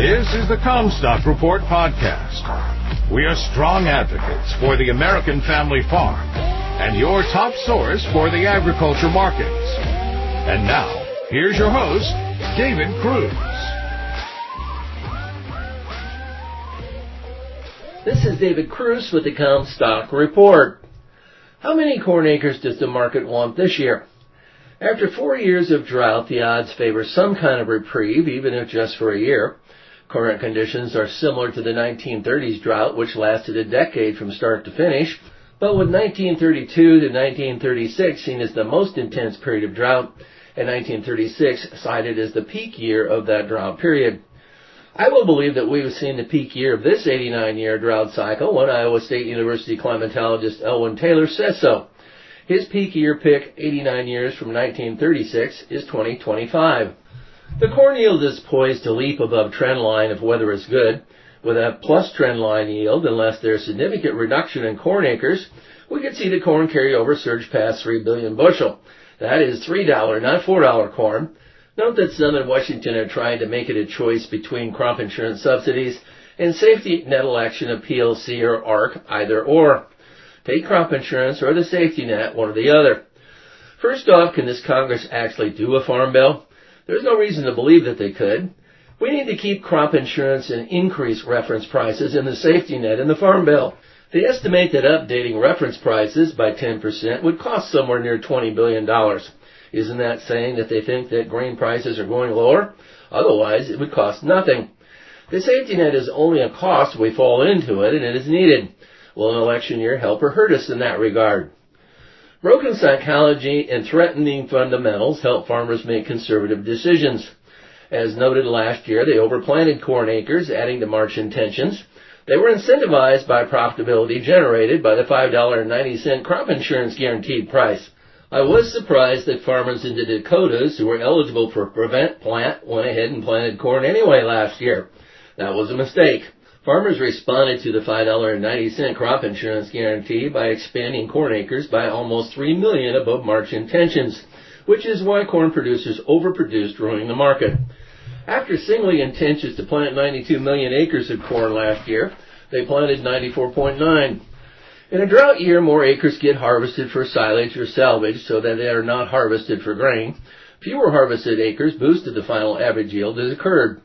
This is the CommStock Report podcast. We are strong advocates for the American family farm and your top source for the agriculture markets. And now, here's your host, David Kruse. This is David Kruse with the CommStock Report. How many corn acres does the market want this year? After four years of drought, the odds favor some kind of reprieve, even if just for a year. Current conditions are similar to the 1930s drought, which lasted a decade from start to finish, but with 1932 to 1936 seen as the most intense period of drought, and 1936 cited as the peak year of that drought period. I will believe that we've seen the peak year of this 89 year drought cycle when Iowa State University climatologist Elwynn Taylor says so. His peak year pick, 89 years from 1936, is 2025. The corn yield is poised to leap above trend line if weather is good. With a plus trend line yield, unless there's significant reduction in corn acres, we could see the corn carryover surge past 3 billion bushel. That is $3, not $4 corn. Note that some in Washington are trying to make it a choice between crop insurance subsidies and safety net election of PLC or ARC, either or. Take crop insurance or the safety net, one or the other. First off, can this Congress actually do a farm bill? There's no reason to believe that they could. We need to keep crop insurance and increase reference prices in the safety net in the farm bill. They estimate that updating reference prices by 10% would cost somewhere near $20 billion. Isn't that saying that they think that grain prices are going lower? Otherwise, it would cost nothing. The safety net is only a cost we fall into it, and it is needed. Will an election year help or hurt us in that regard? Broken psychology and threatening fundamentals help farmers make conservative decisions. As noted last year, they overplanted corn acres, adding to March intentions. They were incentivized by profitability generated by the $5.90 crop insurance guaranteed price. I was surprised that farmers in the Dakotas who were eligible for prevent plant went ahead and planted corn anyway last year. That was a mistake. Farmers responded to the $5.90 crop insurance guarantee by expanding corn acres by almost 3 million above March intentions, which is why corn producers overproduced ruining the market. After singling intentions to plant 92 million acres of corn last year, they planted 94.9. In a drought year, more acres get harvested for silage or salvage so that they are not harvested for grain. Fewer harvested acres boosted the final average yield as occurred.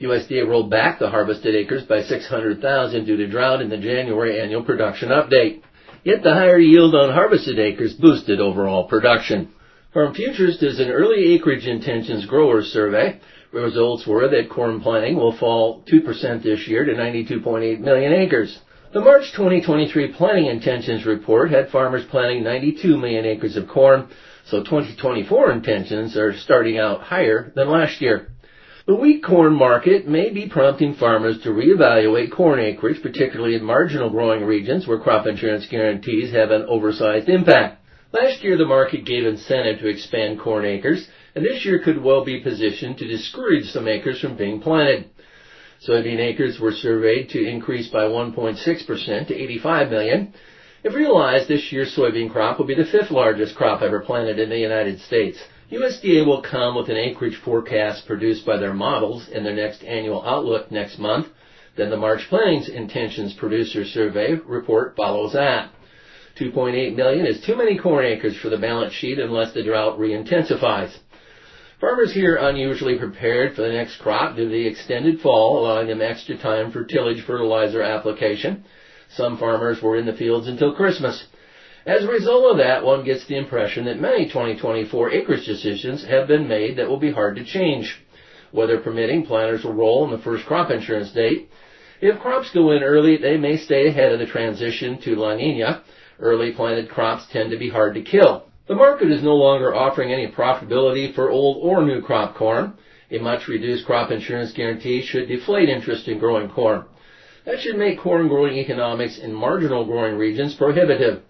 USDA rolled back the harvested acres by 600,000 due to drought in the January annual production update. Yet the higher yield on harvested acres boosted overall production. Farm Futures does an early acreage intentions growers survey. Results were that corn planting will fall 2% this year to 92.8 million acres. The March 2023 planting intentions report had farmers planting 92 million acres of corn, so 2024 intentions are starting out higher than last year. The wheat corn market may be prompting farmers to reevaluate corn acreage, particularly in marginal growing regions where crop insurance guarantees have an oversized impact. Last year the market gave incentive to expand corn acres, and this year could well be positioned to discourage some acres from being planted. Soybean acres were surveyed to increase by 1.6% to 85 million. If realized, this year's soybean crop will be the fifth largest crop ever planted in the United States. USDA will come with an acreage forecast produced by their models in their next annual outlook next month. Then the March plantings intentions producer survey report follows that. 2.8 million is too many corn acres for the balance sheet unless the drought re-intensifies. Farmers here unusually prepared for the next crop due to the extended fall, allowing them extra time for tillage fertilizer application. Some farmers were in the fields until Christmas. As a result of that, one gets the impression that many 2024 acreage decisions have been made that will be hard to change. Weather permitting, planters will roll on the first crop insurance date. If crops go in early, they may stay ahead of the transition to La Nina. Early planted crops tend to be hard to kill. The market is no longer offering any profitability for old or new crop corn. A much reduced crop insurance guarantee should deflate interest in growing corn. That should make corn growing economics in marginal growing regions prohibitive.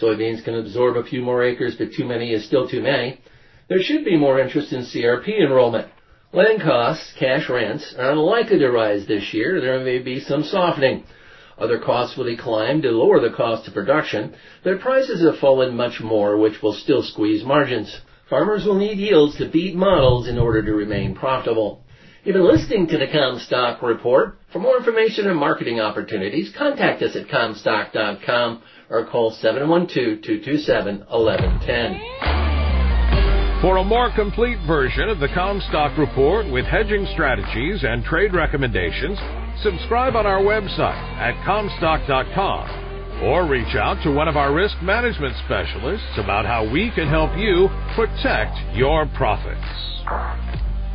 Soybeans can absorb a few more acres, but too many is still too many. There should be more interest in CRP enrollment. Land costs, cash rents, are unlikely to rise this year. There may be some softening. Other costs will decline to lower the cost of production, but prices have fallen much more, which will still squeeze margins. Farmers will need yields to beat models in order to remain profitable. You've been listening to the CommStock Report. For more information and marketing opportunities, contact us at CommStock.com or call 712-227-1110. For a more complete version of the CommStock Report with hedging strategies and trade recommendations, subscribe on our website at CommStock.com or reach out to one of our risk management specialists about how we can help you protect your profits.